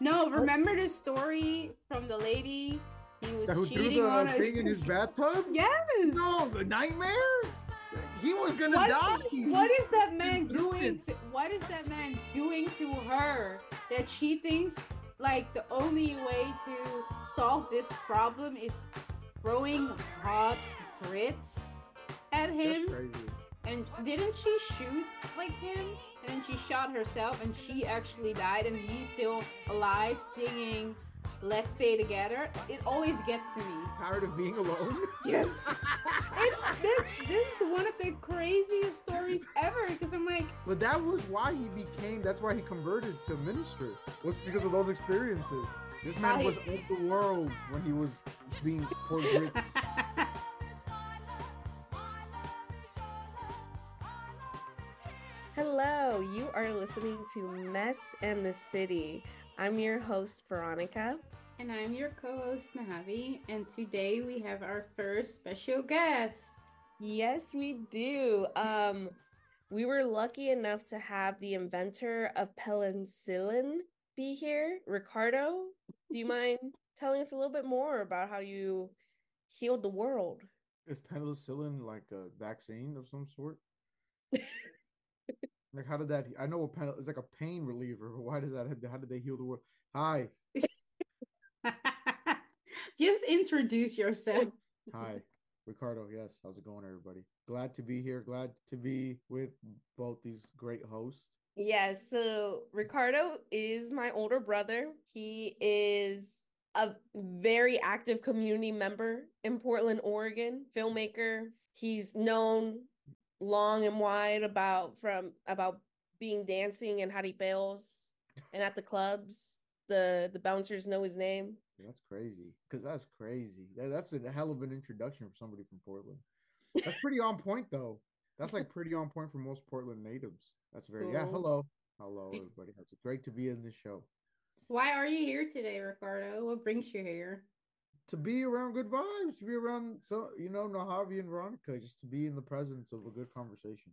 No, remember the story from the lady? He was Who threw cheating the on thing in his bathtub? Yes. No, the nightmare. He was gonna What, die. what is that man doing to what is that man doing to her that she thinks like the only way to solve this problem is throwing hot grits at That's him? And didn't she shoot like him? And then she shot herself and she actually died and he's still alive singing Let's Stay Together. It always gets to me. Tired of being alone? Yes. it, this, this is one of the craziest stories ever because I'm like, But that was why he became. That's why he converted to minister. Was because of those experiences. This man Why- was of the world when he was being poor grits. Hello, you are listening to Mess and the City. I'm your host, Veronica. and I'm your co-host Navi, and today we have our first special guest. Yes, we do. Um, we were lucky enough to have the inventor of penicillin be here. Ricardo, do you mind telling us a little bit more about how you healed the world? Is penicillin like a vaccine of some sort? like how did that? I know a pen, it's like a pain reliever, but why does that? How did they heal the world? Hi, Just introduce yourself. hi, Ricardo. Yes, how's it going, everybody? Glad to be here. Glad to be with both these great hosts. Yes, so Ricardo is my older brother. He is a very active community member in Portland, Oregon, filmmaker. He's known long and wide about from about being dancing and jaripeos and at the clubs. The the bouncers know his name. That's crazy. Cause that's crazy. That, that's a hell of an introduction for somebody from Portland. That's pretty on point though. That's like pretty on point for most Portland natives. That's very yeah. Mm-hmm. Hello, hello everybody. It's great to be in this show. Why are you here today, Ricardo? What brings you here? To be around good vibes, to be around so you know Nahavi and Veronica, just to be in the presence of a good conversation.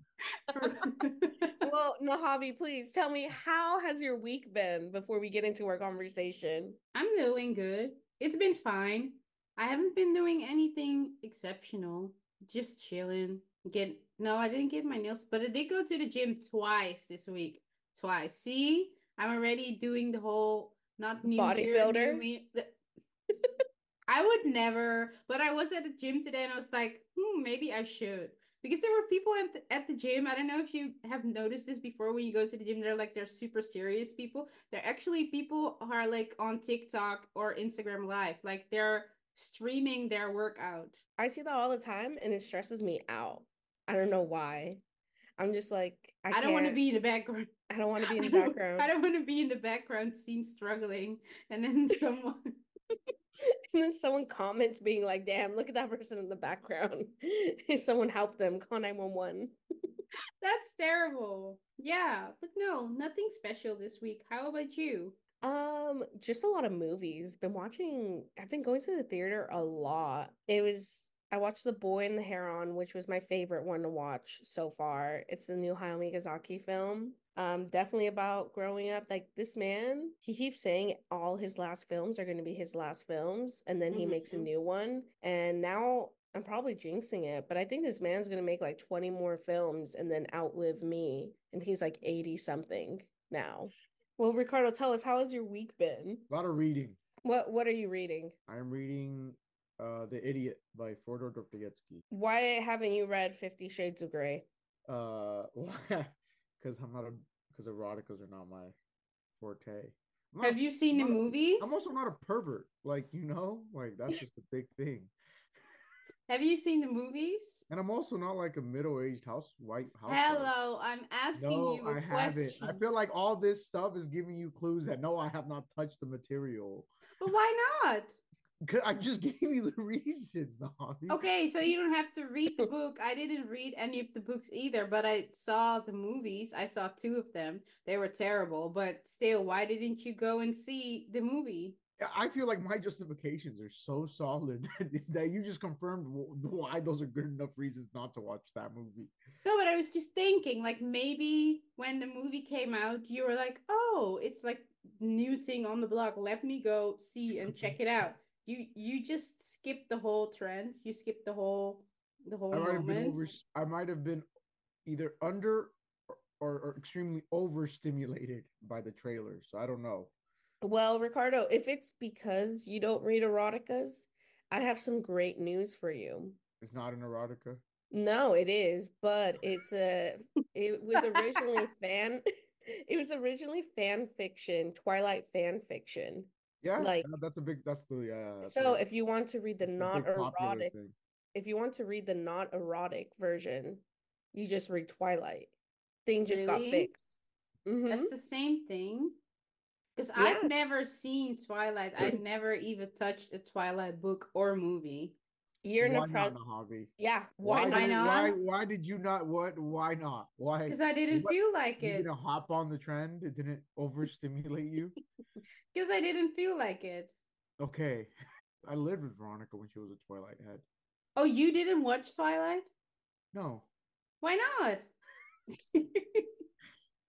well, Nahavi, please tell me how has your week been before we get into our conversation? I'm doing good. It's been fine. I haven't been doing anything exceptional. Just chilling. Get no, I didn't get my nails, but I did go to the gym twice this week. Twice. See, I'm already doing the whole not new year, new Bodybuilder? me. I would never, but I was at the gym today and I was like, hmm, maybe I should. Because there were people at the, at the gym. I don't know if you have noticed this before when you go to the gym. They're like, they're super serious people. They're actually people who are like on TikTok or Instagram Live. Like they're streaming their workout. I see that all the time and it stresses me out. I don't know why. I'm just like I, I, don't want to be in the background. I don't want to be in the don't- background. I don't want to be in the background seen struggling. And then someone and then someone comments being like, "Damn, look at that person in the background. someone help them. Call 911." that's terrible. Yeah, but no, nothing special this week. How about you? Um, just a lot of movies. Been watching. I've been going to the theater a lot. It was. I watched The Boy and the Heron, which was my favorite one to watch so far. It's the new Hayao Miyazaki film. Um, definitely about growing up. Like this man, he keeps saying all his last films are going to be his last films, and then he makes a Mhm. new one. And now I'm probably jinxing it, but I think this man's going to make like 20 more films and then outlive me. And he's like 80 something now. Well, Ricardo, tell us how has your week been? A lot of reading. What What are you reading? I am reading uh The Idiot by Fyodor Dostoevsky. Why haven't you read Fifty Shades of Grey? Uh because I'm not a because eroticas are not my forte. Not Have you seen the I'm not a- movies? I'm also not a pervert. Like, you know, like that's just a big thing. Have you seen the movies? And I'm also not like a middle-aged house white house. Hello, I'm asking No, you a I question. haven't. I feel like all this stuff is giving you clues that no, I have not touched the material. But why not? I just gave you the reasons, Navi. Okay, so you don't have to read the book. I didn't read any of the books either, but I saw the movies. I saw two of them. They were terrible, but still, why didn't you go and see the movie? I feel like my justifications are so solid that you just confirmed why those are good enough reasons not to watch that movie. No, but I was just thinking, like maybe when the movie came out, you were like, "Oh, it's like new thing on the block. Let me go see and check it out." You you just skipped the whole trend. You skipped the whole the whole I might moment. have been over. I might have been either under or, or extremely overstimulated by the trailer. So I don't know. Well, Ricardo, if it's because you don't read eroticas, I have some great news for you. It's not an erotica. No, it is, but it's a it was originally fan it was originally fan fiction, Twilight fan fiction. Yeah, Like- that's a big. That's the yeah. that's So the- if you want to read the that's the not erotic, thing. if you want to read the not erotic version, you just read Twilight. Thing just got Really? fixed. Mhm. That's the same thing. Because Yeah. I've never seen Twilight. I've never even touched a Twilight book or movie. You're in why a not pre- in a hobby? yeah. Why, Why, not? did- not? why why did you not? What? Why not? Why? Because I didn't What- feel like You it. didn't hop on the trend. It didn't overstimulate you. Because I didn't feel like it. Okay, I lived with Veronica when she was a Twilight head. Oh, you didn't watch Twilight? No, Why not?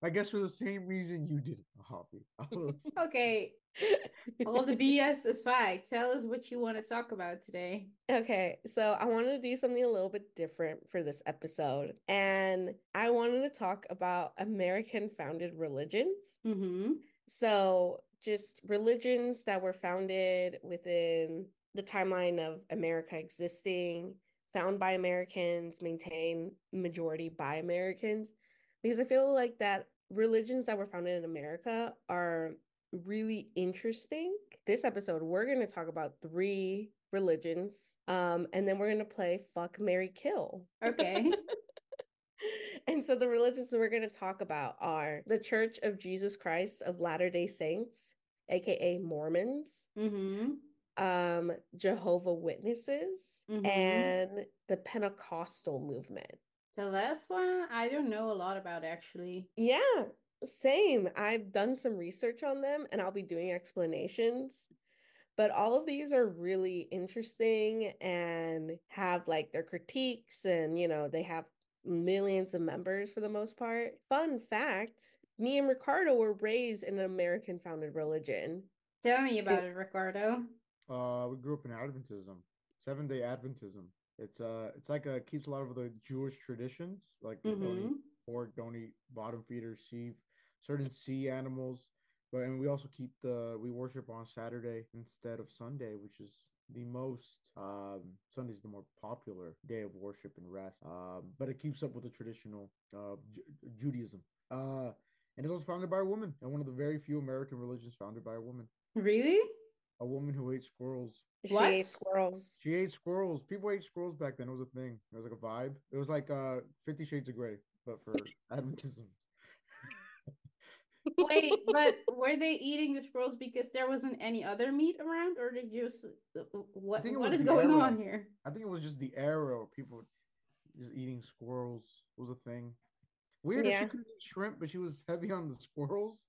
I guess for the same reason you did a hobby. Was- okay, all the BS aside, tell us what you want to talk about today. Okay, so I wanted to do something a little bit different for this episode. And I wanted to talk about American founded religions. Mm-hmm. So, just religions that were founded within the timeline of America existing, found by Americans, maintained majority by Americans. Because I feel like that religions that were founded in America are really interesting. This episode, we're going to talk about three religions, um, and then we're going to play Fuck Mary Kill. Okay. And so the religions that we're going to talk about are the Church of Jesus Christ of Latter-day Saints, aka Mormons, mm-hmm. um, Jehovah Witnesses, Mhm. and the Pentecostal movement. The last one, I don't know a lot about actually. Yeah, same. I've done some research on them and I'll be doing explanations. But all of these are really interesting and have like their critiques, and you know, they have millions of members for the most part. Fun fact me and Ricardo were raised in an American founded religion. Tell me about it, Ricardo. Uh, we grew up in Adventism, Seven Day Adventism. It's uh, it's like uh, keeps a lot of the Jewish traditions, like don't Mm-hmm. eat pork, don't eat bottom feeders, sea, certain sea animals. But and we also keep the we worship on Saturday instead of Sunday, which is the most um Sunday's the more popular day of worship and rest. Um, but it keeps up with the traditional uh Ju- Judaism. Uh, and it was founded by a woman, and one of the very few American religions founded by a woman. Really? A woman who ate squirrels. She What? ate squirrels. She ate squirrels. People ate squirrels back then. It was a thing. It was like a vibe. It was like uh Fifty Shades of Grey, but for Adventism. Wait, but were they eating the squirrels because there wasn't any other meat around, or did you? s- uh, What think it was going era. on here? I think it was just the era people just eating squirrels was a thing. Weird that Yeah. she couldn't eat shrimp, but she was heavy on the squirrels.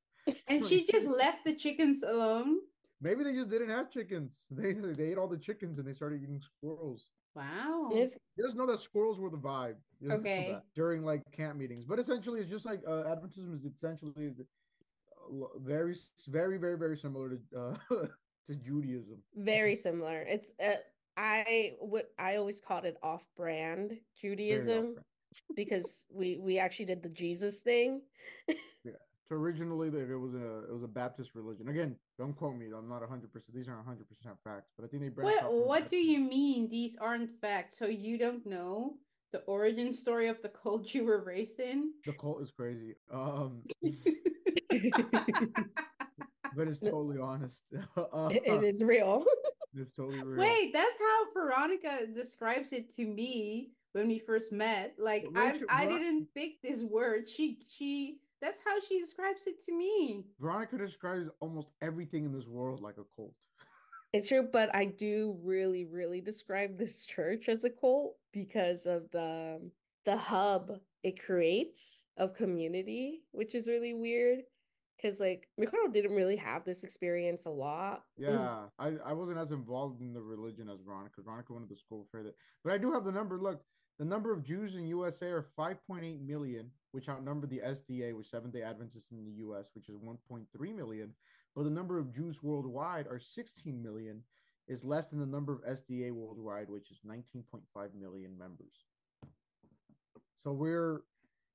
And she just left the chickens alone. Maybe they just didn't have chickens. They they ate all the chickens and they started eating squirrels. Wow. It's You just know that squirrels were the vibe. You just know Okay. during like camp meetings, but essentially it's just like uh, Adventism is essentially uh, very, very, very, very similar to uh, to Judaism. very similar. It's uh, I would I always called it off-brand Judaism off-brand. because we we actually did the Jesus thing. So originally, it was a it was a Baptist religion. Again, don't quote me. I'm not 100. percent These aren't 100 percent facts, but I think they branched What out what do you mean these aren't facts? So you don't know the origin story of the cult you were raised in? The cult is crazy. Um, but it's totally honest. uh, It- it is real. It's totally real. Wait, that's how Veronica describes it to me when we first met. Like But I Rachel- I didn't pick this word. She she that's how she describes it to me. Veronica describes almost everything in this world like a cult. It's true, but I do really, really describe this church as a cult because of the the hub it creates of community, which is really weird. because like Ricardo didn't really have this experience a lot. Yeah, I, I wasn't as involved in the religion as Veronica. Veronica went to the school for that. But I do have the number. Look, the number of Jews in USA are 5.8 million, which outnumber the SDA, which Seventh day Adventists in the US, which is 1.3 million. But the number of Jews worldwide are 16 million, is less than the number of SDA worldwide, which is 19.5 million members. So we're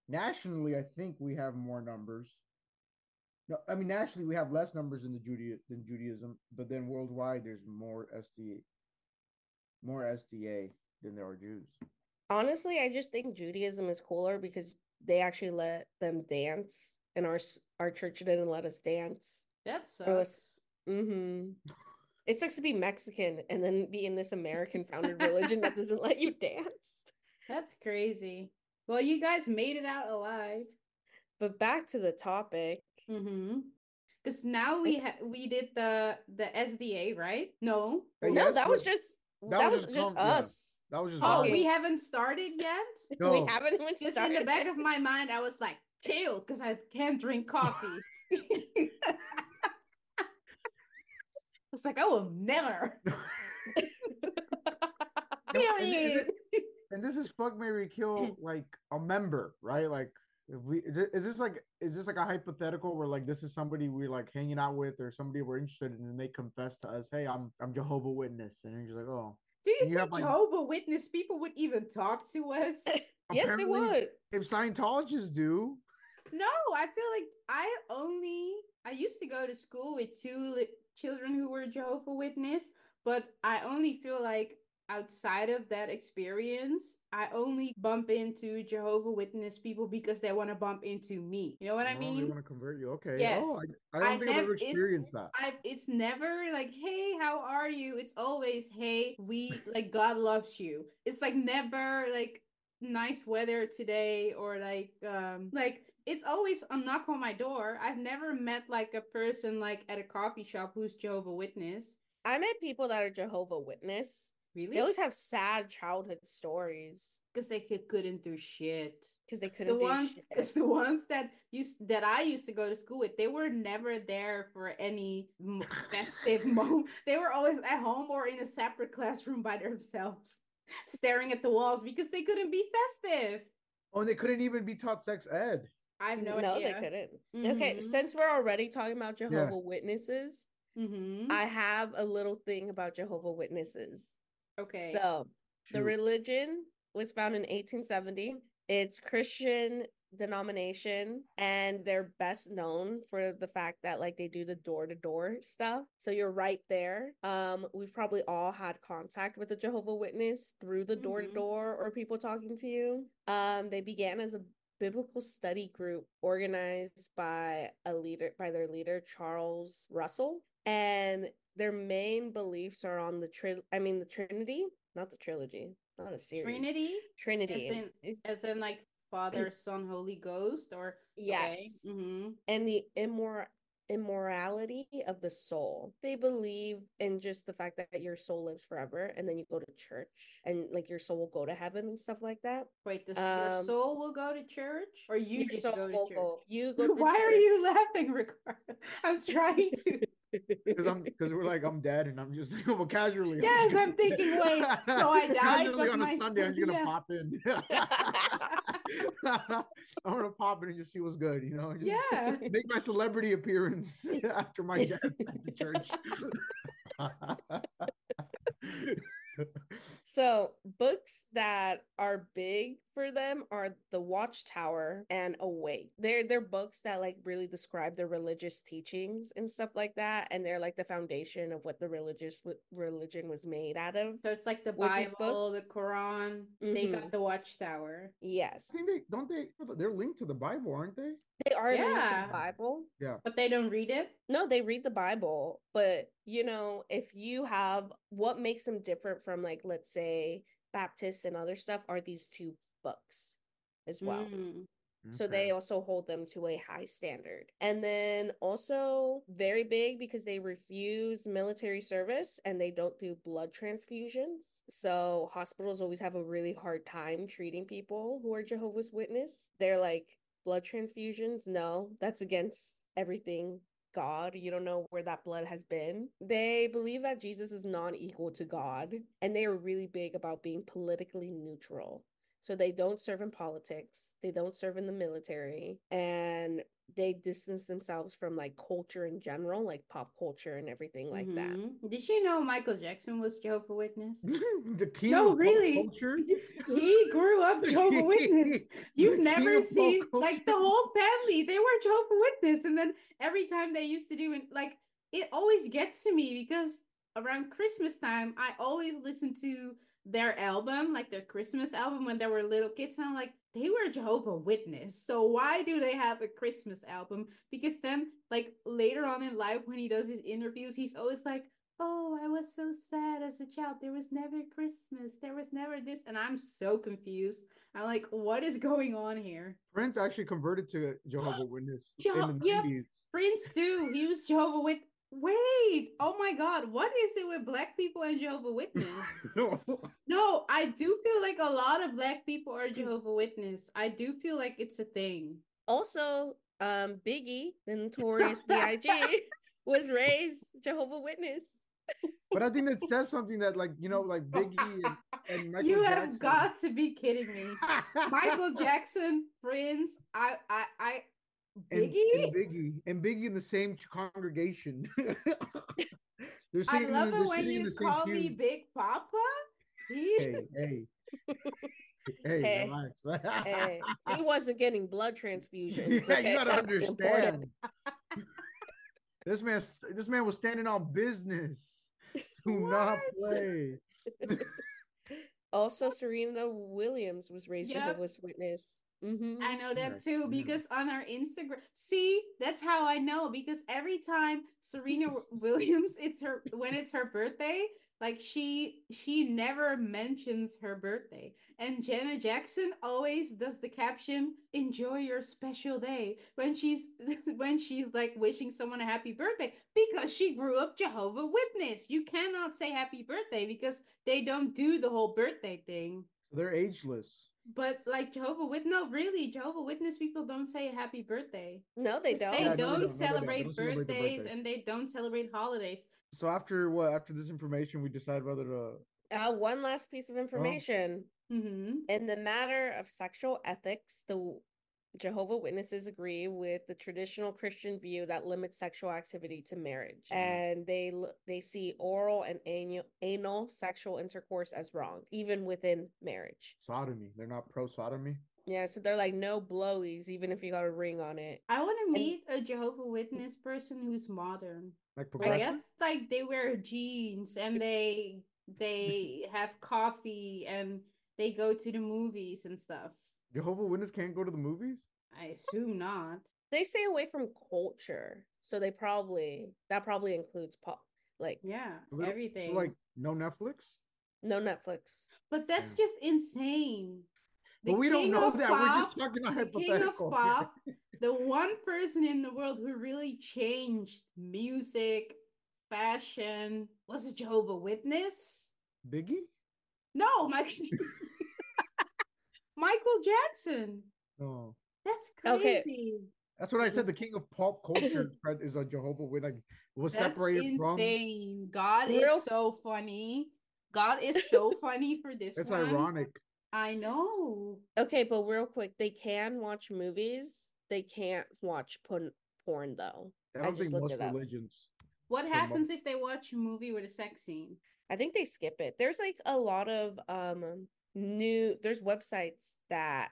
nationally, I think we have more numbers. No, I mean nationally we have less numbers in the Judea than Judaism, but then worldwide there's more SDA, more SDA than there are Jews. Honestly, I just think Judaism is cooler because they actually let them dance, and our our church didn't let us dance. That Or was- sucks. Mm-hmm. It sucks to be Mexican and then be in this American founded religion that doesn't let you dance. That's crazy. Well, you guys made it out alive. But back to the topic. Mm-hmm. Because now we ha- we did the the SDA, right? No. Hey, no, yes, that was just that that, was was just just com- yeah. us. That was just Oh, Okay. we haven't started yet. No. We haven't even Because in the back of my mind, I was like, chill, because I can't drink coffee. I was like, I will never. and, and- Period. and this is fuck Mary kill like a member, right? Like if we is this like is this like a hypothetical where like this is somebody we're like hanging out with or somebody we're interested in and they confess to us, hey, I'm I'm Jehovah Witness, and then you're just like, oh, Do you you think have, like- Jehovah Witness people would even talk to us? yes, they would. If Scientologists do, No, I feel like I only I used to go to school with two li- children who were Jehovah Witness, but I only feel like outside of that experience, I only bump into Jehovah Witness people because they want to bump into me. You know what I oh, mean? they want to convert you. Okay. Yes. Oh, I, I don't I think I've nev- ever it- experienced that. I've it's never like, hey, how are you? It's always, hey, we like God loves you. It's like never like nice weather today or like um like it's always a knock on my door. I've never met like a person like at a coffee shop who's Jehovah Witness. I met people that are Jehovah Witness. Really? They always have sad childhood stories because they could, couldn't do shit. because they couldn't the do ones shit. because the ones that used that I used to go to school with, they were never there for any festive moment. They were always at home or in a separate classroom by themselves, staring at the walls because they couldn't be festive. Oh, and they couldn't even be taught sex ed. I have no, idea. no, idea. they couldn't. Okay, Mhm. since we're already talking about Jehovah Witnesses, Mhm. I have a little thing about Jehovah Witnesses. Okay. So, the religion was founded in 1870. It's Christian denomination and they're best known for the fact that like they do the door-to-door stuff. So you're right there. Um we've probably all had contact with a Jehovah Witness through the Mhm. door-to-door or people talking to you. Um they began as a biblical study group organized by a leader by their leader Charles Russell and their main beliefs are on the tri- I mean the Trinity, not the trilogy, not a series. Trinity, Trinity. as in as in like Father, Son, Holy Ghost, or yes. hmm And the immor- immorality of the soul. They believe in just the fact that your soul lives forever and then you go to church and like your soul will go to heaven and stuff like that. Wait, the, your Um, soul will go to church, or you just go to church? go- you go Why are you laughing, Ricardo? I'm trying to. Because I'm because we're like I'm dead and I'm just like well casually. Yes, I'm thinking, wait, so I died, Casually but on a Sunday, I'm soul- gonna yeah. pop in. I'm gonna pop in and just see what's good, you know. Just Yeah. Make my celebrity appearance after my death at the church. So, books that are big for them are The Watchtower and Awake. They're they're books that like really describe the religious teachings and stuff like that and they're like the foundation of what the religious religion was made out of. So it's like the Bible, the Quran. They Mhm. got the Watchtower. Yes. I think they don't they they're linked to the Bible, aren't they? They are linked to Yeah. the Bible. Yeah. But they don't read it. No, they read the Bible, but you know, if you have what makes them different from like let's say Baptists and other stuff are these two books as well. Mm. So they also hold them to a high standard. And then also very big because they refuse military service and they don't do blood transfusions. So hospitals always have a really hard time treating people who are Jehovah's Witness. They're like blood transfusions, no, that's against everything God. You don't know where that blood has been. They believe that Jesus is non equal to God, and they are really big about being politically neutral. So they don't serve in politics, they don't serve in the military, and they distance themselves from like culture in general, like pop culture and everything like mm-hmm. that. Did you know Michael Jackson was Jehovah Witness? the king no, really. he grew up Jehovah Witness. You've never seen like the whole family. They were Jehovah Witness, and then every time they used to do it, like it always gets to me because around Christmas time, I always listen to their album, like their Christmas album when they were little kids. And I'm like, they were Jehovah Witness. So why do they have a Christmas album? Because then, like later on in life, when he does his interviews, he's always like, Oh, I was so sad as a child. There was never Christmas. There was never this. And I'm so confused. I'm like, what is going on here? Prince actually converted to Jehovah Witness in the yep. 90s. Prince too. He was Jehovah Witness Wait, oh my God, what is it with black people and Jehovah Witness? no. no, I do feel like a lot of black people are Jehovah Witness. I do feel like it's a thing. Also, um, Biggie, the notorious B.I.G., was raised Jehovah Witness. But I think it says something that, like, you know, like Biggie and, and Michael You have Jackson. got to be kidding me. Michael Jackson, Prince, I, I, I, Biggie? And, and, Biggie and Biggie in the same congregation. I love it when you call me Big Papa. Hey, hey. Hey, hey, hey, he wasn't getting blood transfusions. Yeah, okay? you gotta understand. this man, this man was standing on business. Do what? not play. also, Serena Williams was raised yep. Jehovah's Witness. Mm-hmm. I know that too because on our Instagram, see, that's how I know because every time Serena Williams, it's her when it's her birthday, like she she never mentions her birthday. And Jenna Jackson always does the caption, enjoy your special day when she's when she's like wishing someone a happy birthday because she grew up Jehovah Witness. You cannot say happy birthday because they don't do the whole birthday thing. They're ageless. But like Jehovah Witness, no, really, Jehovah Witness people don't say happy birthday. No, they don't. They, yeah, don't, no, they don't, celebrate no, they don't. birthdays birthday. and they don't celebrate holidays. So after what? After this information, we decide whether to. Uh, one last piece of information. Oh. Mm-hmm. In the matter of sexual ethics, the Jehovah Witnesses agree with the traditional Christian view that limits sexual activity to marriage, mm. and they they see oral and anal, anal sexual intercourse as wrong, even within marriage. Sodomy. They're not pro sodomy. Yeah, so they're like no blowies, even if you got a ring on it. I want to meet and, a Jehovah Witness person who's modern. Like I guess like they wear jeans and they they have coffee and they go to the movies and stuff. Jehovah Witness can't go to the movies? I assume not. They stay away from culture. So they probably that probably includes pop like yeah, everything. So like no Netflix? No Netflix. But that's yeah. just insane. The but we don't know that. Pop, We're just talking about the king of pop, the one person in the world who really changed music, fashion, was a Jehovah Witness. Biggie? No, my Michael Jackson. Oh. That's crazy. Okay. That's what I said. The king of pop culture is a Jehovah Witness. Like, was That's separated insane. From... God Real... is so funny. God is so funny for this. It's one. ironic. I know. Okay, but real quick, they can watch movies. They can't watch porn, porn though. I, I just looked it up. Religions what happens if they watch a movie with a sex scene? I think they skip it. There's like a lot of um new there's websites that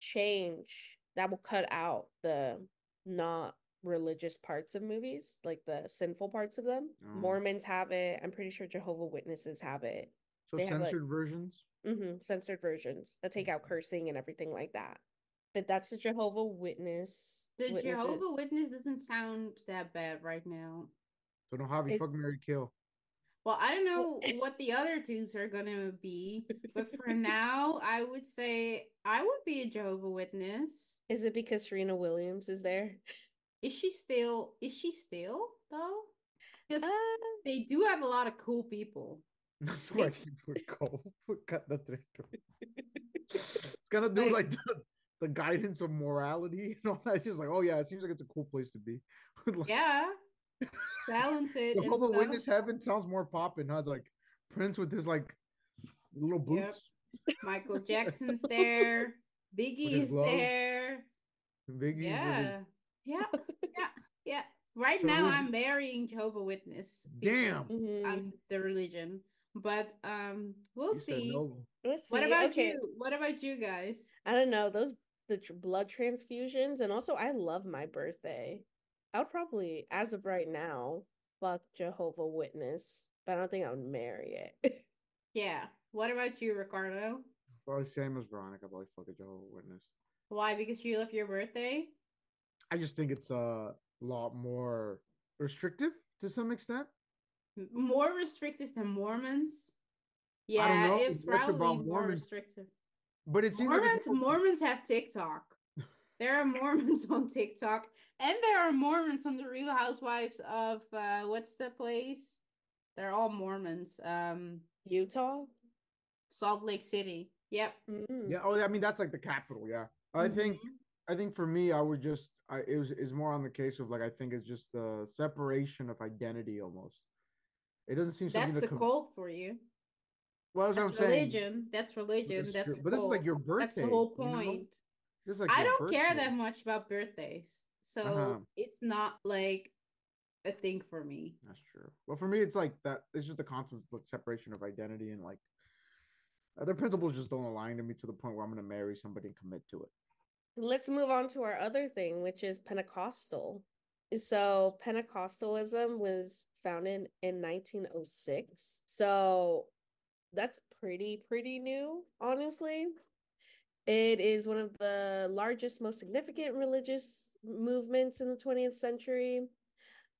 change that will cut out the not religious parts of movies, like the sinful parts of them. Oh. Mormons have it. I'm pretty sure Jehovah Witnesses have it. So they censored have, like, versions? Mm-hmm, censored versions that take out cursing and everything like that. But that's the Jehovah Witness. The Witnesses. Jehovah Witness doesn't sound that bad right now. So don't have you fucking Mary kill. Well, I don't know what the other twos are gonna be, but for now, I would say I would be a Jehovah Witness. Is it because Serena Williams is there? Is she still? Is she still though? Because uh, they do have a lot of cool people. That's why she would go. Cut the It's gonna do like, like the, the guidance of morality and all that. It's just like, oh yeah, it seems like it's a cool place to be. Like, Yeah. Talented. the and Jehovah. Witness heaven sounds more popping. Huh? It's like Prince with his like little Yep. boots. Michael Jackson's there. Biggie his is glove. there. Biggie. with Yeah. Yeah. Yeah. Yeah. Right So now who's- I'm marrying Jehovah Witness. his- because Damn. I'm the religion. But um we'll You see. no. Let's What about okay. you? What about you guys? I don't know those the tr- blood transfusions, and also I love my birthday. I would probably, as of right now, fuck Jehovah Witness, but I don't think I would marry it. Yeah. What about you, Ricardo? Probably same as Veronica, probably fuck a Jehovah Witness. Why? Because you love your birthday? I just think it's a lot more restrictive to some extent. More restrictive than Mormons? Yeah, know it's probably more Mormons. restrictive. But it seems Mormons, like it's Mormons have TikTok. There are Mormons on TikTok, and there are Mormons on the Real Housewives of uh, what's the place? They're all Mormons. Um, Utah. Salt Lake City. Yep. Mm. yeah. Oh, I mean that's like the capital. Yeah. I think Mhm. I think for me, I would just I it was is more on the case of like I think it's just the separation of identity almost. It doesn't seem something that's to a com- cult for you. Well, that's, That's what I'm saying. religion. That's religion. that's That's, true. But this is like your birthday. That's the whole you know? Point. Like I don't care that much about birthdays, so Uh-huh. it's not like a thing for me. That's true. Well, for me, it's like that. It's just the concept of separation of identity and like other principles just don't align to me to the point where I'm going to marry somebody and commit to it. Let's move on to our other thing, which is Pentecostal. So, Pentecostalism was founded in 1906. So, that's pretty, pretty new, honestly. It is one of the largest, most significant religious movements in the 20th century.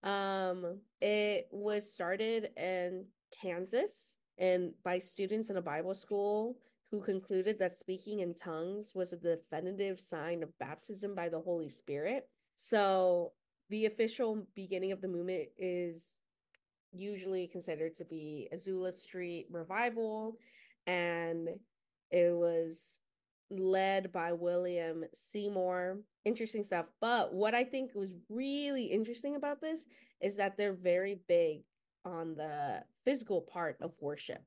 Um, it was started in Kansas and by students in a Bible school who concluded that speaking in tongues was a definitive sign of baptism by the Holy Spirit. So the official beginning of the movement is usually considered to be Azusa Street revival, and it was led by William Seymour. Interesting stuff. But what I think was really interesting about this is that they're very big on the physical part of worship.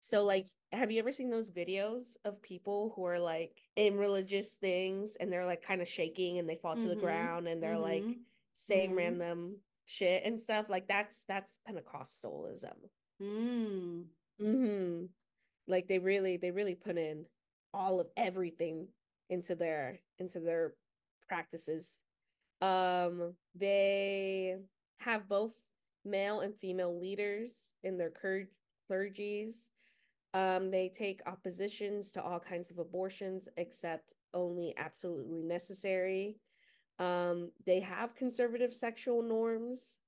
So, like, have you ever seen those videos of people who are like in religious things and they're like kind of shaking and they fall to the Mhm, ground and they're like mhm, saying mhm. random shit and stuff? Like, that's that's Pentecostalism. Mm. hmm Like they really they really put in all of everything into their into their practices. Um they have both male and female leaders in their cur- clergies. Um they take oppositions to all kinds of abortions except only absolutely necessary. Um they have conservative sexual norms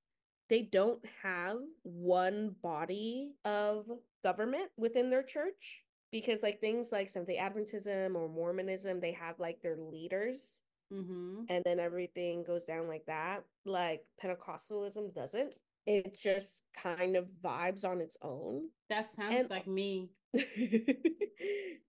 they don't have one body of government within their church because like things like Seventh-day Adventism or Mormonism, they have like their leaders Mm-hmm. and then everything goes down like that. Like Pentecostalism doesn't. It just kind of vibes on its own. That sounds And- like me.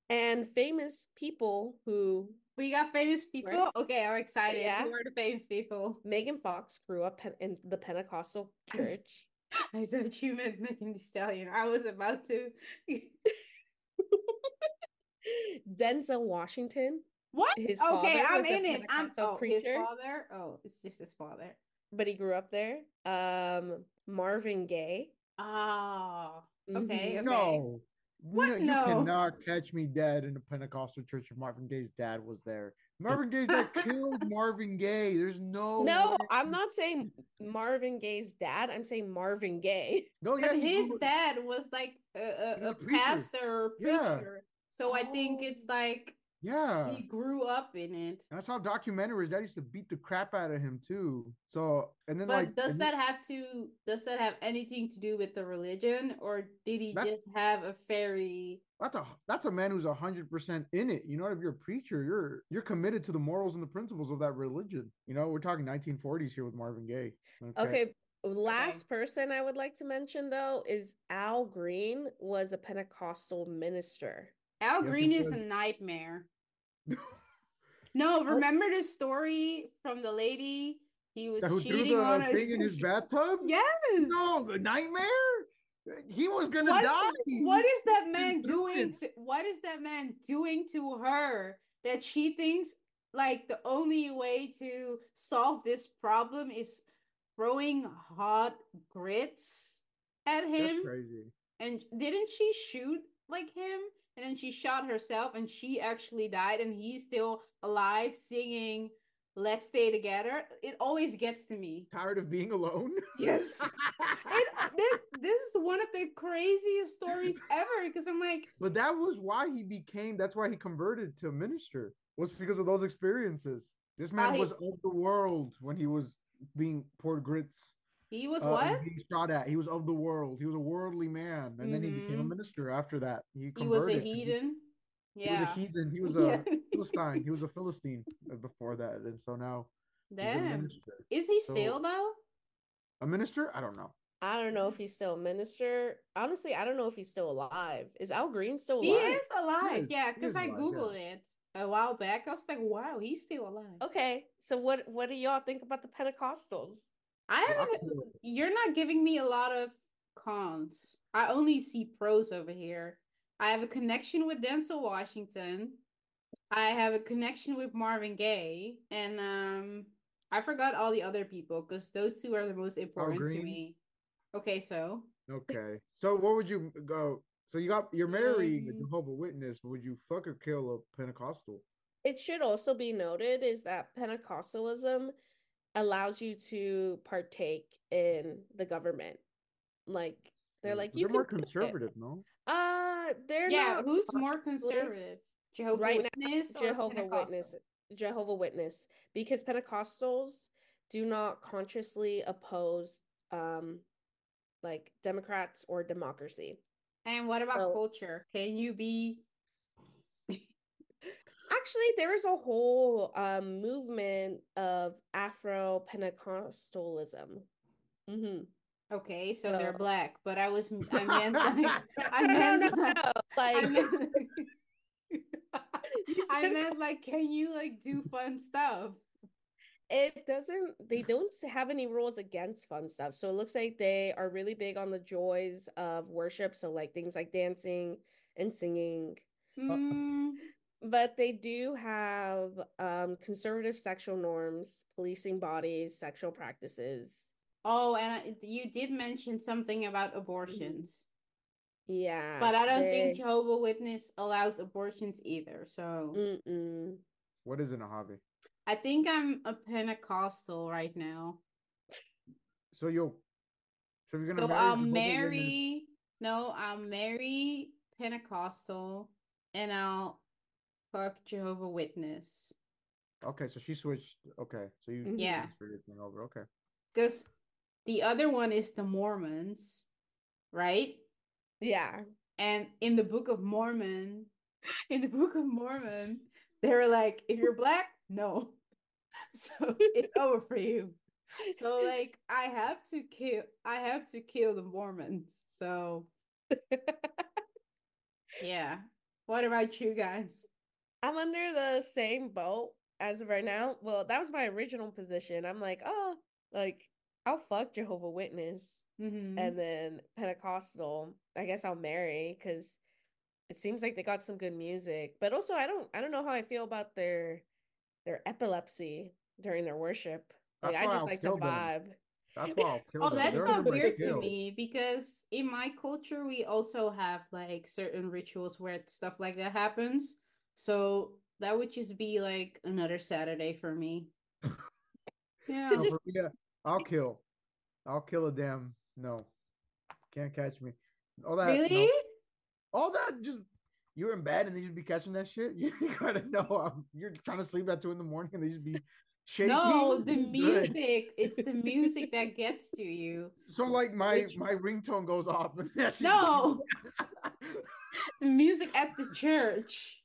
and famous people who We got famous people. Okay, I'm excited. Yeah. Who are the famous people? Megan Fox grew up in the Pentecostal church. I thought you meant Megan Thee Stallion. I was about to. Denzel Washington what? His okay, father I'm in it. I'm Pentecostal oh, his father. Oh, it's just his father. but he grew up there. Um, Marvin Gaye. Ah, okay, Mhm. okay. No. What? No, you No. cannot catch me dead in a Pentecostal church if Marvin Gaye's dad was there. Marvin Gaye's dad killed Marvin Gaye. There's no. No, way. I'm not saying Marvin Gaye's dad. I'm saying Marvin Gaye. No, yeah, But his grew- dad was like a, a, was a a preacher. pastor or Yeah. Preacher. So I think Oh. it's like Yeah. he grew up in it. That's how documentaries. that used to beat the crap out of him too. So and then But like does and that have to does that have anything to do with the religion or did he just have a very that's a that's a man who's a hundred percent in it. You know, if you're a preacher, you're you're committed to the morals and the principles of that religion. You know, we're talking 1940s here with Marvin Gaye. Okay. Last person I would like to mention though is Al Green was a Pentecostal minister. Al Yes, Green is a nightmare. No, remember the story from the lady? He was Who cheating on the thing in his bathtub? Yes. No, nightmare. He was gonna What, die. what is that man doing to what is that man doing to her that she thinks like the only way to solve this problem is throwing hot grits at That's him? crazy. And didn't she shoot like him? And then she shot herself and she actually died and he's still alive singing Let's Stay Together. It always gets to me. Tired of being alone? Yes. It, this, this is one of the craziest stories ever because I'm like, But that was why he became. That's why he converted to a minister. Was because of those experiences. This man he- was of the world when he was being poured grits. He was uh, what? shot at. He was of the world. He was a worldly man, and then he became a Mhm. minister after that. He, He was a. He- heathen. He, was a heathen. He was a Philistine. He was a Philistine uh, before that, and so now Damn. Is he So- still though? A minister? I don't know. I don't know if he's still a minister. Honestly, I don't know if he's still alive. Is Al Green still He is alive. is. Yeah, because I alive, yeah. googled it a while back. I was like, wow, he's still alive. Okay, so what what do y'all think about the Pentecostals? I haven't. You're not giving me a lot of cons. I only see pros over here. I have a connection with Denzel Washington. I have a connection with Marvin Gaye, and um, I forgot all the other people because those two are the most important to me. Okay, so Okay. So what would you go? So you got you're marrying a Um, Jehovah Witness. Would you fuck or kill a Pentecostal? It should also be noted is that Pentecostalism allows you to partake in the government. Like they're like you they're more can do it. conservative, no? Uh, they're yeah, not who's more conservative? Jehovah Right Witness or Jehovah Pentecostal? Witness, Jehovah Witness, because Pentecostals do not consciously oppose um like Democrats or democracy. And what about So- culture? Can you be? Actually, there is a whole um movement of Afro Pentecostalism. hmm Okay, so they're black, but I was I meant like I no, no, meant no, like. I meant I meant like can you like do fun stuff? it doesn't they don't have any rules against fun stuff so it looks like they are really big on the joys of worship so like things like dancing and singing Mm, but they do have um conservative sexual norms policing bodies sexual practices oh, and I, you did mention something about abortions, yeah but I don't think Jehovah Witness allows abortions either. So Mm-mm. What is in a hobby? I think I'm a Pentecostal right now. So you'll so you're gonna So marry I'll Jehovah Witness- marry. No, I'll marry Pentecostal, and I'll fuck Jehovah Witness. Okay, so she switched. Okay, so you. Yeah. transferred thing over. Okay. Because the other one is the Mormons, right? yeah And in the Book of Mormon, in the Book of Mormon, they're like, if you're black, no. So it's over for you. So like I have to kill I have to kill the Mormons. So yeah. What about you guys? I'm under the same boat as of right now well that was my original position i'm like oh like i'll fuck jehovah witness Mhm. and then Pentecostal, I guess I'll marry because it seems like they got some good music. But also, I don't, I don't know how I feel about their their epilepsy during their worship. Like I just I'll like to kill them. vibe. That's why I'll kill Oh, them. that's They're not everybody weird to me because in my culture we also have like certain rituals where stuff like that happens. So that would just be like another Saturday for me. Yeah. No, just- for me, uh, I'll kill. I'll kill a damn no. Can't catch me. All that. no. Really? all that just you're in bed and they just be catching that shit. You gotta know um, you're trying to sleep at two in the morning and they just be shaking. No, the music. It's the music that gets to you. So like my Which- my ringtone goes off and that shit- No. The music at the church.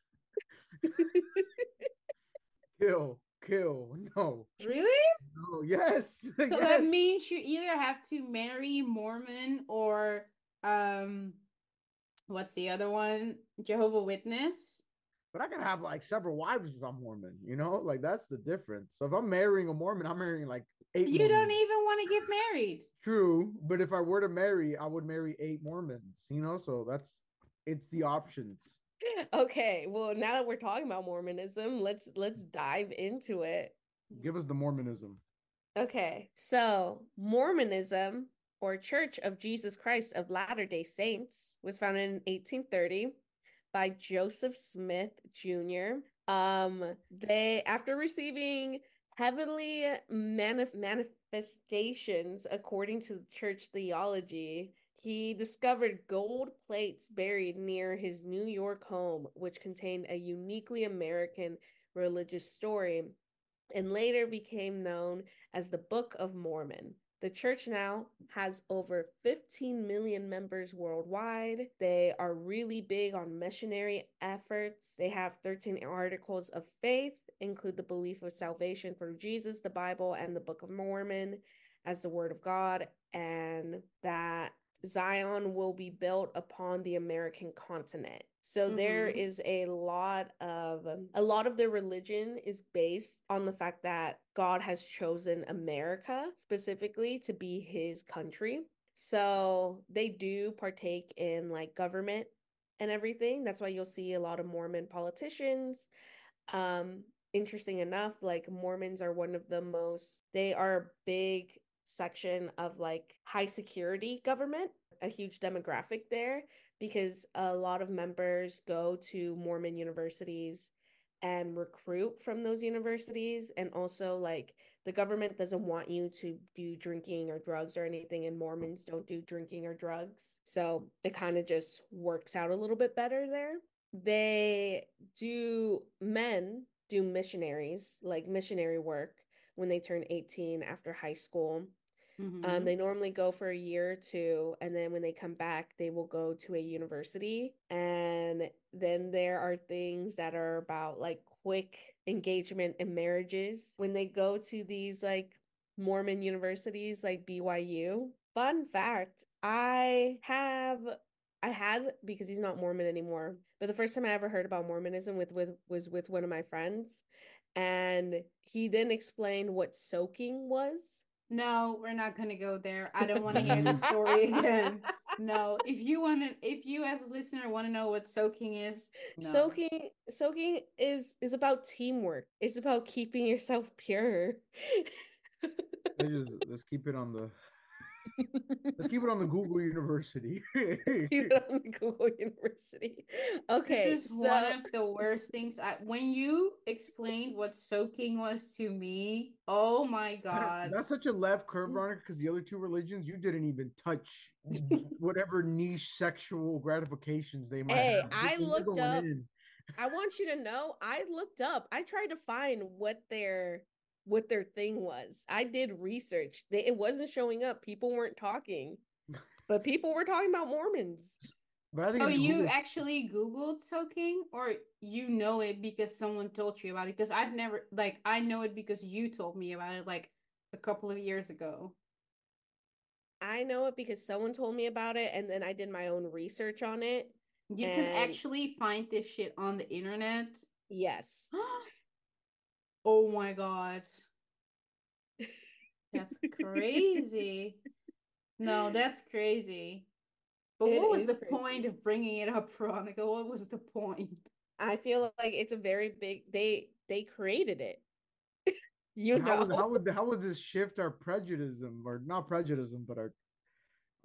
kill, kill. No, Really? no, yes, So yes. that means you either have to marry Mormon or um what's the other one? Jehovah Witness. but I can have like several wives if I'm Mormon, you know? Like that's the difference. So if I'm marrying a Mormon, I'm marrying like eight. You don't even want to get married. True, but if I were to marry, I would marry eight Mormons, you know? So that's it's the options. Okay, well, now that we're talking about Mormonism, let's let's dive into it. Give us the Mormonism. Okay, so Mormonism or Church of Jesus Christ of Latter-day Saints was founded in 1830 by Joseph Smith Jr. Um they after receiving heavenly manif- manifestations according to church theology, he discovered gold plates buried near his New York home which contained a uniquely American religious story and later became known as the Book of Mormon. The church now has over 15 million members worldwide. They are really big on missionary efforts. They have 13 articles of faith, include the belief of salvation through Jesus, the Bible, and the Book of Mormon as the Word of God, and that Zion will be built upon the American continent. So there Mhm. is a lot of a lot of their religion is based on the fact that God has chosen America specifically to be his country. So they do partake in like government and everything. That's why you'll see a lot of Mormon politicians. Um interesting enough, like Mormons are one of the most they are big section of like high security government, a huge demographic there because a lot of members go to Mormon universities and recruit from those universities and also like the government doesn't want you to do drinking or drugs or anything and Mormons don't do drinking or drugs. So it kind of just works out a little bit better there. They do men do missionaries, like missionary work when they turn 18 after high school. Um, Mhm. they normally go for a year or two, and then when they come back, they will go to a university. And then there are things that are about like quick engagement and marriages when they go to these like Mormon universities like BYU. Fun fact, I have I had because he's not Mormon anymore. But the first time I ever heard about Mormonism with with was with one of my friends, and he then explained what soaking was. No, we're not gonna go there. I don't want to hear the story again. No, if you want to, if you as a listener want to know what soaking is, no. Soaking soaking is is about teamwork. It's about keeping yourself pure. Let's just let's keep it on the let's keep it on the Google University. Keep it on the Google University. Okay, This is so one of the worst things. I, when you explained what soaking was to me, oh my god! That's such a left curve, mm. Veronica, because the other two religions you didn't even touch whatever niche sexual gratifications they might Hey, have. I looked up- in. I want you to know I looked up. I tried to find what their what their thing was. I did research. They, it wasn't showing up. People weren't talking. But people were talking about Mormons. But I think So you Google- actually Googled soaking, or you know it because someone told you about it? Because I've never, like, I know it because you told me about it, like, a couple of years ago. I know it because someone told me about it and then I did my own research on it. You can actually find this shit on the internet. Yes. oh my god. That's crazy. No, that's crazy. But It what was the crazy. point of bringing it up, Veronica? What was the point? I feel like it's a very big they they created it. you how, know. would, how would how would this shift our prejudice or not prejudice, but our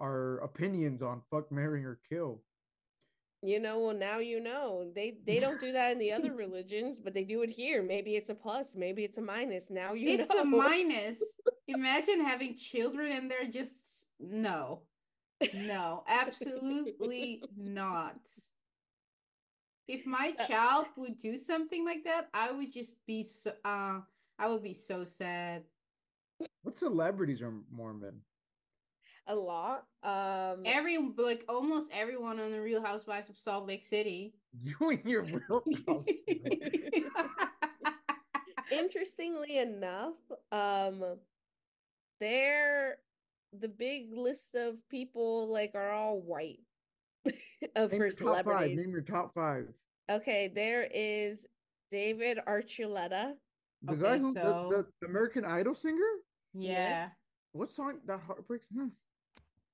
our opinions on fuck, marrying, or kill? You know, well now you know. They they don't do that in the other religions, but they do it here. Maybe it's a plus, maybe it's a minus. Now you it's know. a minus. Imagine having children and they're just no. No, absolutely not. If my So- child would do something like that, I would just be so uh I would be so sad. What celebrities are Mormon? A lot. Um Every like almost everyone on the Real Housewives of Salt Lake City. You and your real house. interestingly enough, um they're the big list of people like are all white of Name for your top five. celebrities. Name your top five. Okay, there is David Archuleta. The Okay, guy who so- the, the American Idol singer. Yeah. What song that heartbreaks? Hmm.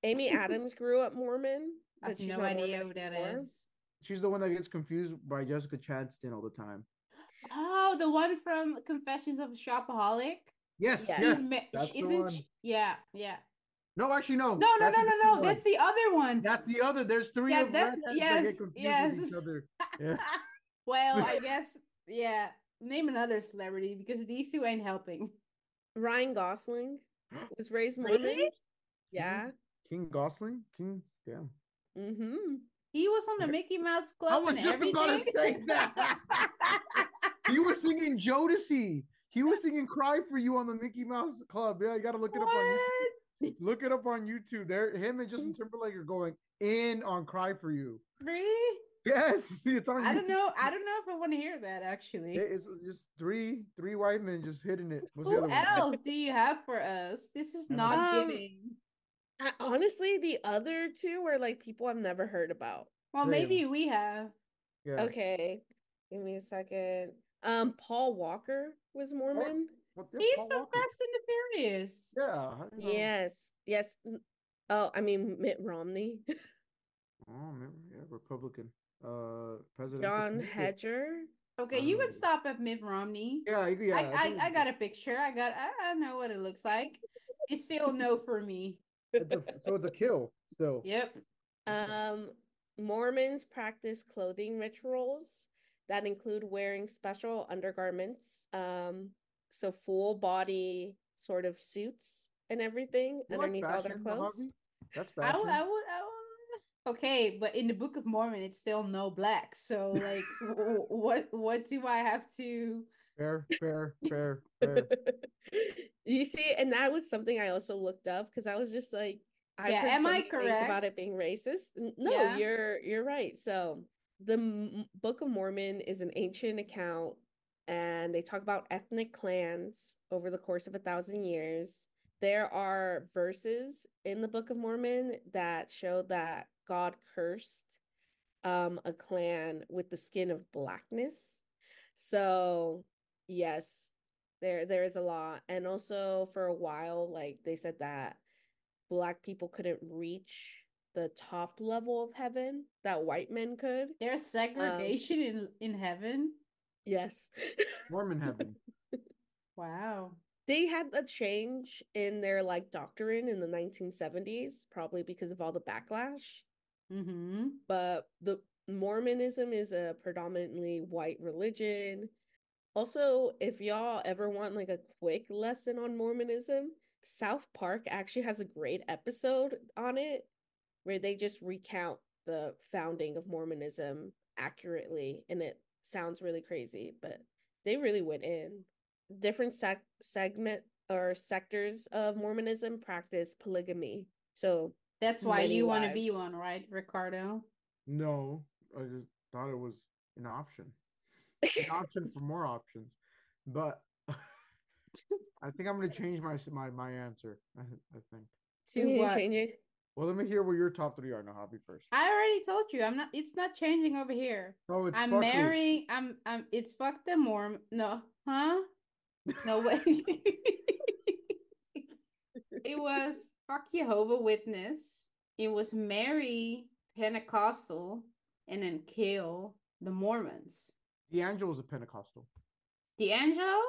Amy Adams grew up Mormon. I have she's no not Mormon idea who that anymore. is. She's the one that gets confused by Jessica Chastain all the time. Oh, the one from Confessions of a Shopaholic. Yes, Yes. yes, ma- that's the isn't one. she- Yeah, yeah. No, actually, no. No, no, that's no, no, no. one. That's the other one. That's the other. There's three Yeah, of them. redheads that yes, yes. each other. Yeah. well, I guess yeah. Name another celebrity because these two ain't helping. Ryan Gosling was raised Mormon. Really? Yeah. Mm-hmm. King Gosling. King. Damn. Mm-hmm. He was on the Mickey Mouse Club. I was and just about to say that. He was singing Jodeci. He was singing "Cry for You" on the Mickey Mouse Club. Yeah, you got to look it up on YouTube. What? Look it up on YouTube. There, him and Justin Timberlake are going in on "Cry for You." Really? Yes, it's on. I don't know. I don't know if I want to hear that actually. It's just three three white men just hitting it. What's the Who other one? else do you have for us? This is don't not know. giving. I, honestly, the other two were like people I've never heard about. Well, Same. maybe we have. Yeah. Okay, give me a second. Um, Paul Walker was Mormon. What, yeah, He's Paul from Walker. Fast and the Furious. Yeah. I don't know. Yes, yes. Oh, I mean Mitt Romney, Oh, yeah, Republican. Uh, President. Jon Heder. Okay, you Um, can stop at Mitt Romney. Yeah, yeah. I, I, think I got a picture. I got. I, I know what it looks like. It's still no for me. It's a- so it's a kill still. Yep. Um, Mormons practice clothing rituals that include wearing special undergarments, um, so full body sort of suits and everything You like underneath all their clothes. Mojave? That's I, fashion. would- I would. I would. Okay, but in the Book of Mormon, it's still no black. So, like, w- what what do I have to? Fair, fair, fair, fair. you see, and that was something I also looked up because I was just like, I've Yeah, heard am I many things about it being racist. No, Yeah. you're you're right. So the M- Book of Mormon is an ancient account, and they talk about ethnic clans over the course of a thousand years. There are verses in the Book of Mormon that show that God cursed um a clan with the skin of blackness. So yes, there there is a lot. And also for a while, like they said that black people couldn't reach the top level of heaven that white men could. There's segregation in in heaven. Yes. Mormon heaven. Wow. they had a change in their like doctrine in the 1970s, probably because of all the backlash. Mm-hmm. but the Mormonism is a predominantly white religion. Also, if y'all ever want like a quick lesson on Mormonism, South Park actually has a great episode on it where they just recount the founding of Mormonism accurately and it sounds really crazy, but they really went in. Different sec- segment or sectors of Mormonism practice polygamy. So That's why you want to be one, right, Ricardo? No, I just thought it was an option. An option for more options, but I think I'm gonna change my my my answer. I, I think. To you what? change it. Well, let me hear what your top three are now, Hobby first. I already told you. I'm not. It's not changing over here. Oh, it's I'm fuck who. marrying. I'm. I'm. It's fuck them Mormon. No, huh? No way. it was fuck Jehovah Witness. It was marry Pentecostal and then kill the Mormons. D'Angelo's a Pentecostal. D'Angelo,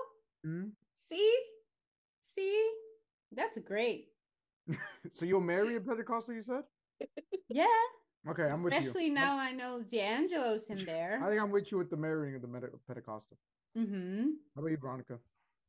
Hmm? see, see, that's great. So you'll marry a Pentecostal? You said. Yeah, Okay, I'm with you. especially now I know D'Angelo's in there. I think I'm with you with the marrying of the Meta- Pentecostal. Mm-hmm. How about you, Veronica?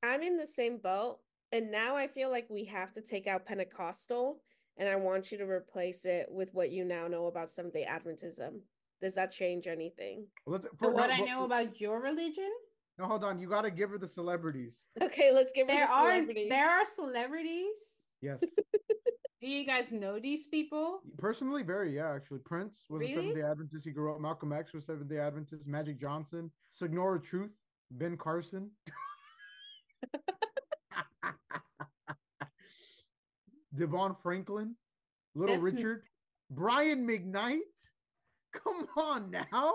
I'm in the same boat. And now I feel like we have to take out Pentecostal and I want you to replace it with what you now know about Seventh day Adventism. Does that change anything? Let's For for what no, I but- know about your religion, No, hold on. You got to give her the celebrities. Okay, let's give her there the are celebrities. there are celebrities. Yes. Do you guys know these people? Personally, very yeah. Actually, Prince was a Seventh Day Adventist. He grew up. Malcolm X was Seventh Day Adventist. Magic Johnson, Sojourner Truth, Ben Carson. DeVon Franklin, Little That's m- Richard, Brian McKnight. Come on now.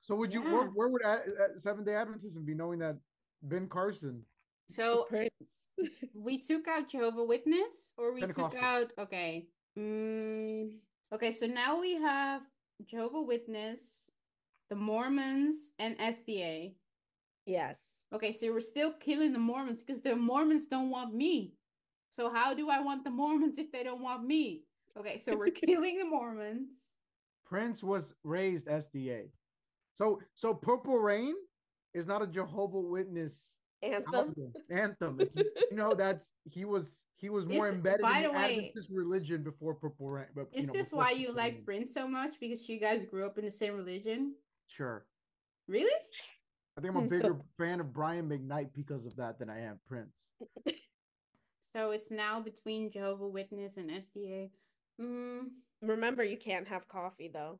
So would you Yeah. where, where would Ad- uh, Seventh Day Adventism be knowing that Ben Carson? So Prince. we took out Jehovah Witness, or we took out okay. Mm, okay, so now we have Jehovah Witness, the Mormons, and SDA. yes. Okay, so we're still killing the Mormons because the Mormons don't want me. So how do I want the Mormons if they don't want me? Okay, so we're killing the Mormons. Prince was raised SDA. So so Purple Rain is not a Jehovah Witness Anthem. album, anthem. It's, you know that's he was he was more Is- embedded by in the way- Adventist religion before Purple Rain. But you Is know, this why you Purple like Prince so much? Because you guys grew up in the same religion? Sure. Really? I think I'm a bigger fan of Brian McKnight because of that than I am Prince. So it's now between Jehovah Witness and SDA. Mm, Remember, you can't have coffee though.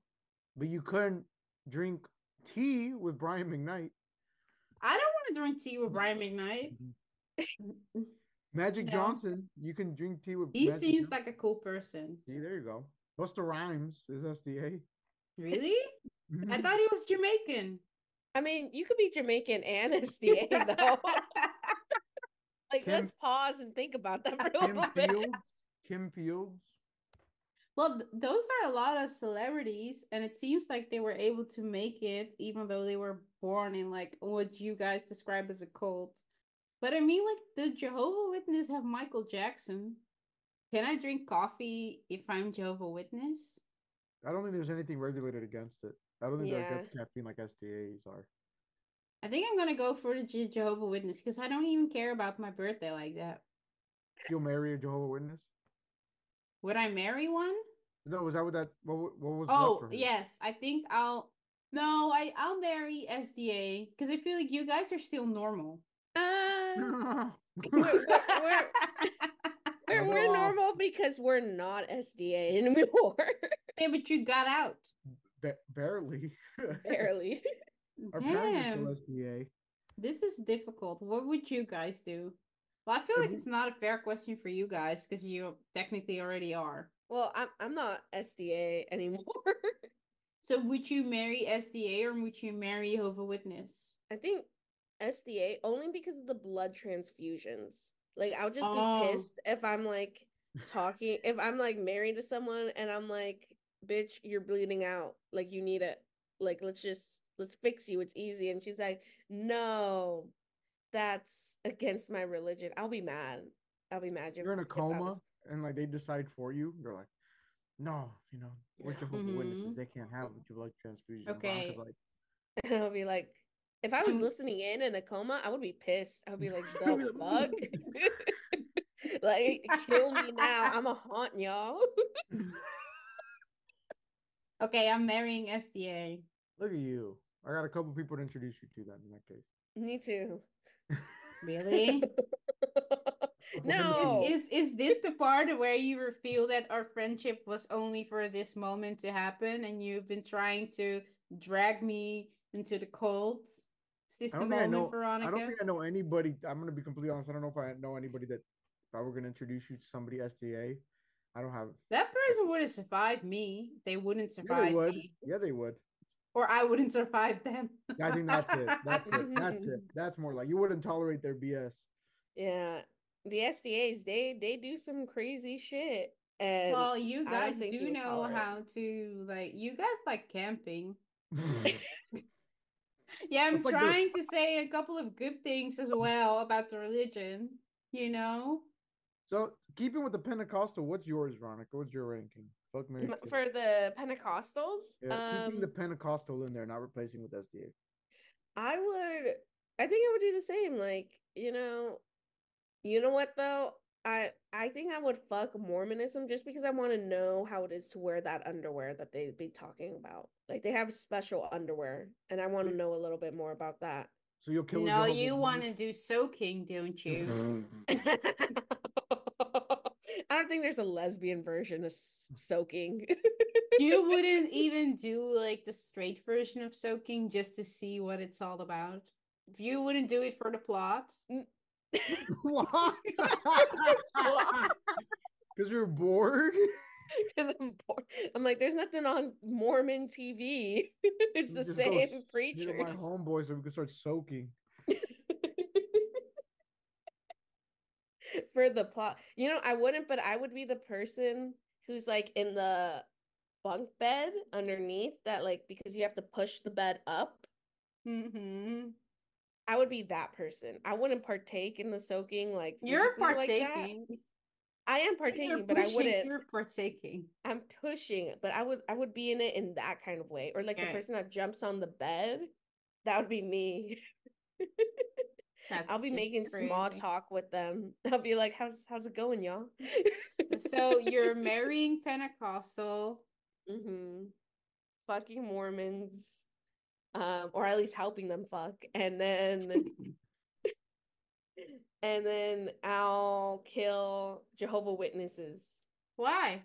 But you couldn't drink tea with Brian McKnight. I don't want to drink tea with Brian McKnight. Magic No. Johnson, you can drink tea with. He Magic seems Johnson. like a cool person. See, there you go. Busta Rhymes is SDA. Really? I Mhm. thought he was Jamaican. I mean, you could be Jamaican and SDA though. like, Kim- let's pause and think about that for a Kim little bit. Fields. Kim Fields. Well, th- those are a lot of celebrities, and it seems like they were able to make it, even though they were born in like what you guys describe as a cult. But I mean, like the Jehovah Witness have Michael Jackson. Can I drink coffee if I'm Jehovah Witness? I don't think there's anything regulated against it. I don't think they're against caffeine like SDAs are. I think I'm gonna go for the Je- Jehovah Witness because I don't even care about my birthday like that. You'll marry a Jehovah Witness? Would I marry one? No, was that what that what, what was left Oh, for her? yes. I think I'll. No, I I'll marry SDA because I feel like you guys are still normal. Uh, we're, we're, we're, we're, Rub it we're normal because we're not SDA anymore. Yeah, but you got out. Ba- barely. Barely. Our Damn, still SDA. this is difficult. What would you guys do? Well, I feel like mm-hmm. it's not a fair question for you guys because you technically already are. Well, I'm I'm not SDA anymore. So would you marry SDA or would you marry Jehovah Witness? I think SDA only because of the blood transfusions. Like I'll just Oh. be pissed if I'm like talking if I'm like married to someone and I'm like, bitch, you're bleeding out. Like you need it. Like let's just let's fix you. It's easy. And she's like, no, that's against my religion. I'll be mad. I'll be mad. You're in a if was- coma and like they decide for you. They're like, no, you know, we're Jehovah Witnesses. They can't have a blood transfusion. Okay. like, And I'll be like, if I was Um, listening in in a coma, I would be pissed. I would be like, the fuck? like, kill me now. I'm a haunt y'all. Okay, I'm marrying SDA. look at you. I got a couple people to introduce you to that in that case. me too. Really? no. Is, is is this the part where you feel that our friendship was only for this moment to happen and you've been trying to drag me into the cult? Is this I the don't think I moment, know. Veronica? I don't think I know anybody. I'm gonna be completely honest. I don't know if I know anybody that if I were gonna introduce you to somebody SDA. I don't have. That person wouldn't survive me. They wouldn't Yeah, survive they would. me. Yeah, they would. Or I wouldn't survive them. I think that's it. That's it. That's it. Mm-hmm. That's more like you wouldn't tolerate their BS. yeah. The SDAs, they they do some crazy shit. And Well, you I don't guys you do know tolerate how to like you guys like camping. Yeah, I'm It's like trying to say a couple of good things as well about the religion, you know? so keeping with the Pentecostal, what's yours, Veronica? What's your ranking? Fuck Mary m- kill. for the Pentecostals, yeah, keeping the um, Pentecostal in there, not replacing with SDA. I would I think I would do the same. Like, you know, you know what though? I I think I would fuck Mormonism just because I want to know how it is to wear that underwear that they be talking about. Like they have special underwear and I want to know a little bit more about that. So you'll kill. No, you want to do soaking, don't you? I don't think there's a lesbian version of s- soaking. you wouldn't even do like the straight version of soaking just to see what it's all about. You wouldn't do it for the plot. what? Because you're bored. Because I'm bored. I'm like, there's nothing on Mormon TV. it's the Just go same s- near preachers. My homeboys, so we can start soaking. For the plot. You know, I wouldn't, but I would be the person who's like in the bunk bed underneath that, like, because you have to push the bed up. Mm-hmm. I would be that person. I wouldn't partake in the soaking, like You're physically like partaking. I am You're partaking, but I wouldn't. You're partaking. I'm pushing, but I would I would be in it in that kind of way, or like the person that jumps on the bed. That would be me. I'll be making small talk with them. I'll be like, "How's how's it going, y'all?" So you're marrying Pentecostal. mm-hmm. fucking Mormons, um, or at least helping them fuck, and then and then I'll kill Jehovah Witnesses, Why?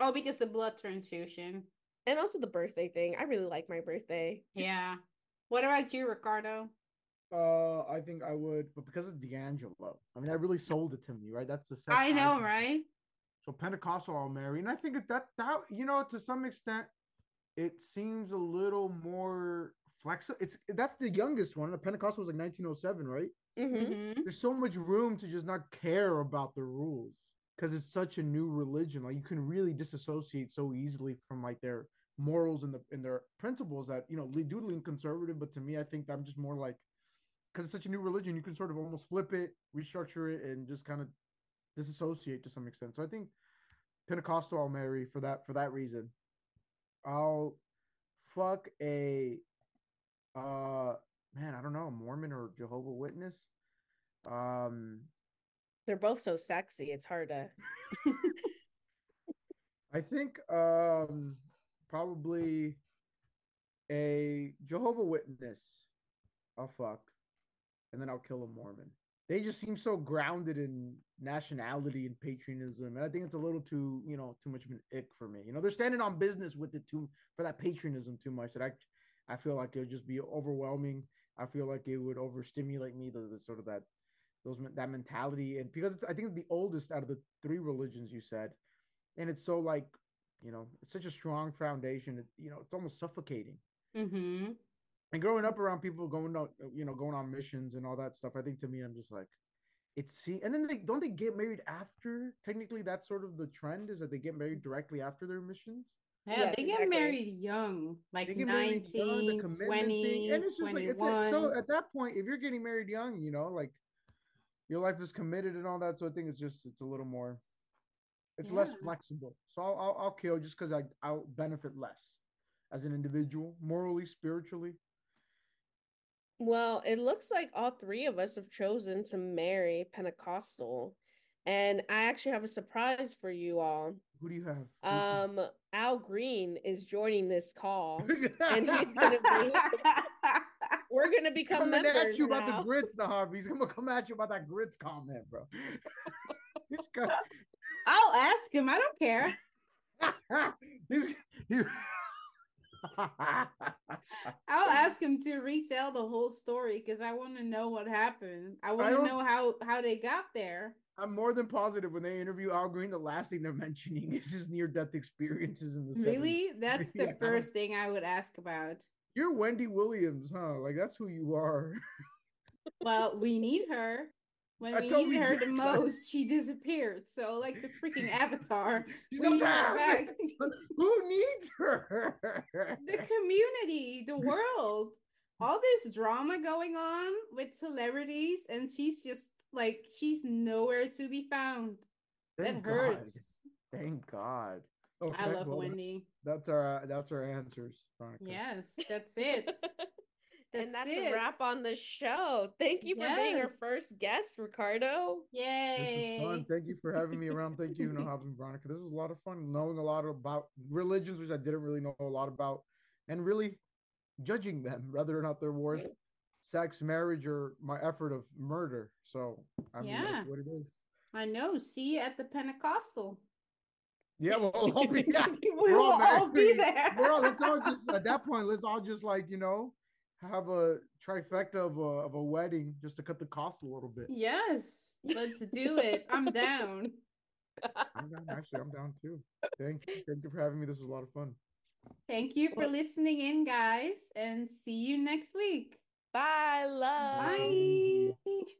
Oh, because the blood transfusion. and also the birthday thing. I really like my birthday. Yeah. What about you, Ricardo? Uh, I think I would, but because of D'Angelo, I mean, that really sold it to me, right? That's the. sex I know, icon. right? So Pentecostal, I'll marry, and I think that that that you know, to some extent, it seems a little more flexible. It's that's the youngest one. The Pentecostal was like 1907, right? hmm Mm-hmm. There's so much room to just not care about the rules because it's such a new religion. Like you can really disassociate so easily from like their morals and the and their principles that you know they do lean conservative, but to me, I think I'm just more like because it's such a new religion, you can sort of almost flip it, restructure it, and just kind of disassociate to some extent. So I think Pentecostal I'll marry for that for that reason. I'll fuck a uh man, I don't know, Mormon or Jehovah Witness. Um They're both so sexy. It's hard to. I think um probably a Jehovah Witness I'll fuck and then I'll kill a Mormon. They just seem so grounded in nationality and patriotism. And I think it's a little too, you know, too much of an ick for me. You know, they're standing on business with it too for that patriotism too much that I I feel like it would just be overwhelming. I feel like it would overstimulate me, the, the sort of that those that mentality. And because it's I think the oldest out of the three religions you said, and it's so like you know it's such a strong foundation it, you know it's almost suffocating Mm-hmm. And growing up around people going out uh, you know going on missions and all that stuff i think to me i'm just like it's see and then they don't they get married after? Technically that's sort of the trend is that they get married directly after their missions? Yeah, Yes, they get exactly. married young, like they get married young, the 19, commitment 20, thing, and it's just like it's 21. so at that point if you're getting married young you know like your life is committed and all that so i think it's just it's a little more it's less flexible. So i'll i'll, I'll kill just because i i'll benefit less as an individual morally spiritually Well, it looks like all three of us have chosen to marry Pentecostal. And I actually have a surprise for you all. who do you have Um, Al Green is joining this call. and he's gonna be- We're gonna become coming members at you about now. the grits Nahab. he's gonna come at you about that grits comment bro He's got- I'll ask him. I don't care. he's, he- I'll ask him to retell the whole story because I want to know what happened. I want to know how how they got there. I'm more than positive when they interview Al Green, the last thing they're mentioning is his near death experiences in the 70s. Really? That's the Yeah. first thing I would ask about. You're Wendy Williams, huh? Like that's who you are. Well, we need her. When I we needed her the most, she disappeared. So, like the freaking Avatar, we need her back. who needs her? the community, the world, all this drama going on with celebrities, and she's just like she's nowhere to be found. Thank that God. hurts. Thank God. I Okay, love well, Wendy. That's our that's our answers. Yes, that's it. And that's it. a wrap on the show. Thank you for being our first guest, Ricardo. This Yay! fun. Thank you for having me around. Thank you, Nahabs and Veronica. This was a lot of fun, knowing a lot about religions, which I didn't really know a lot about, and really judging them, whether or not they're worth sex, marriage, or my effort of murder. So I mean, that's Yeah. what it is. I know. See you at the Pentecostal. Yeah, well, I'll be, we we're will all all be there. we're all, let's all just at that point, let's all just like you know have a trifecta of a of a wedding just to cut the cost a little bit. Yes, let's do it. I'm down. I'm down. Actually, I'm down too. Thank you. Thank you for having me. This was a lot of fun. Thank you for listening in, guys, and see you next week. Bye, love. Bye.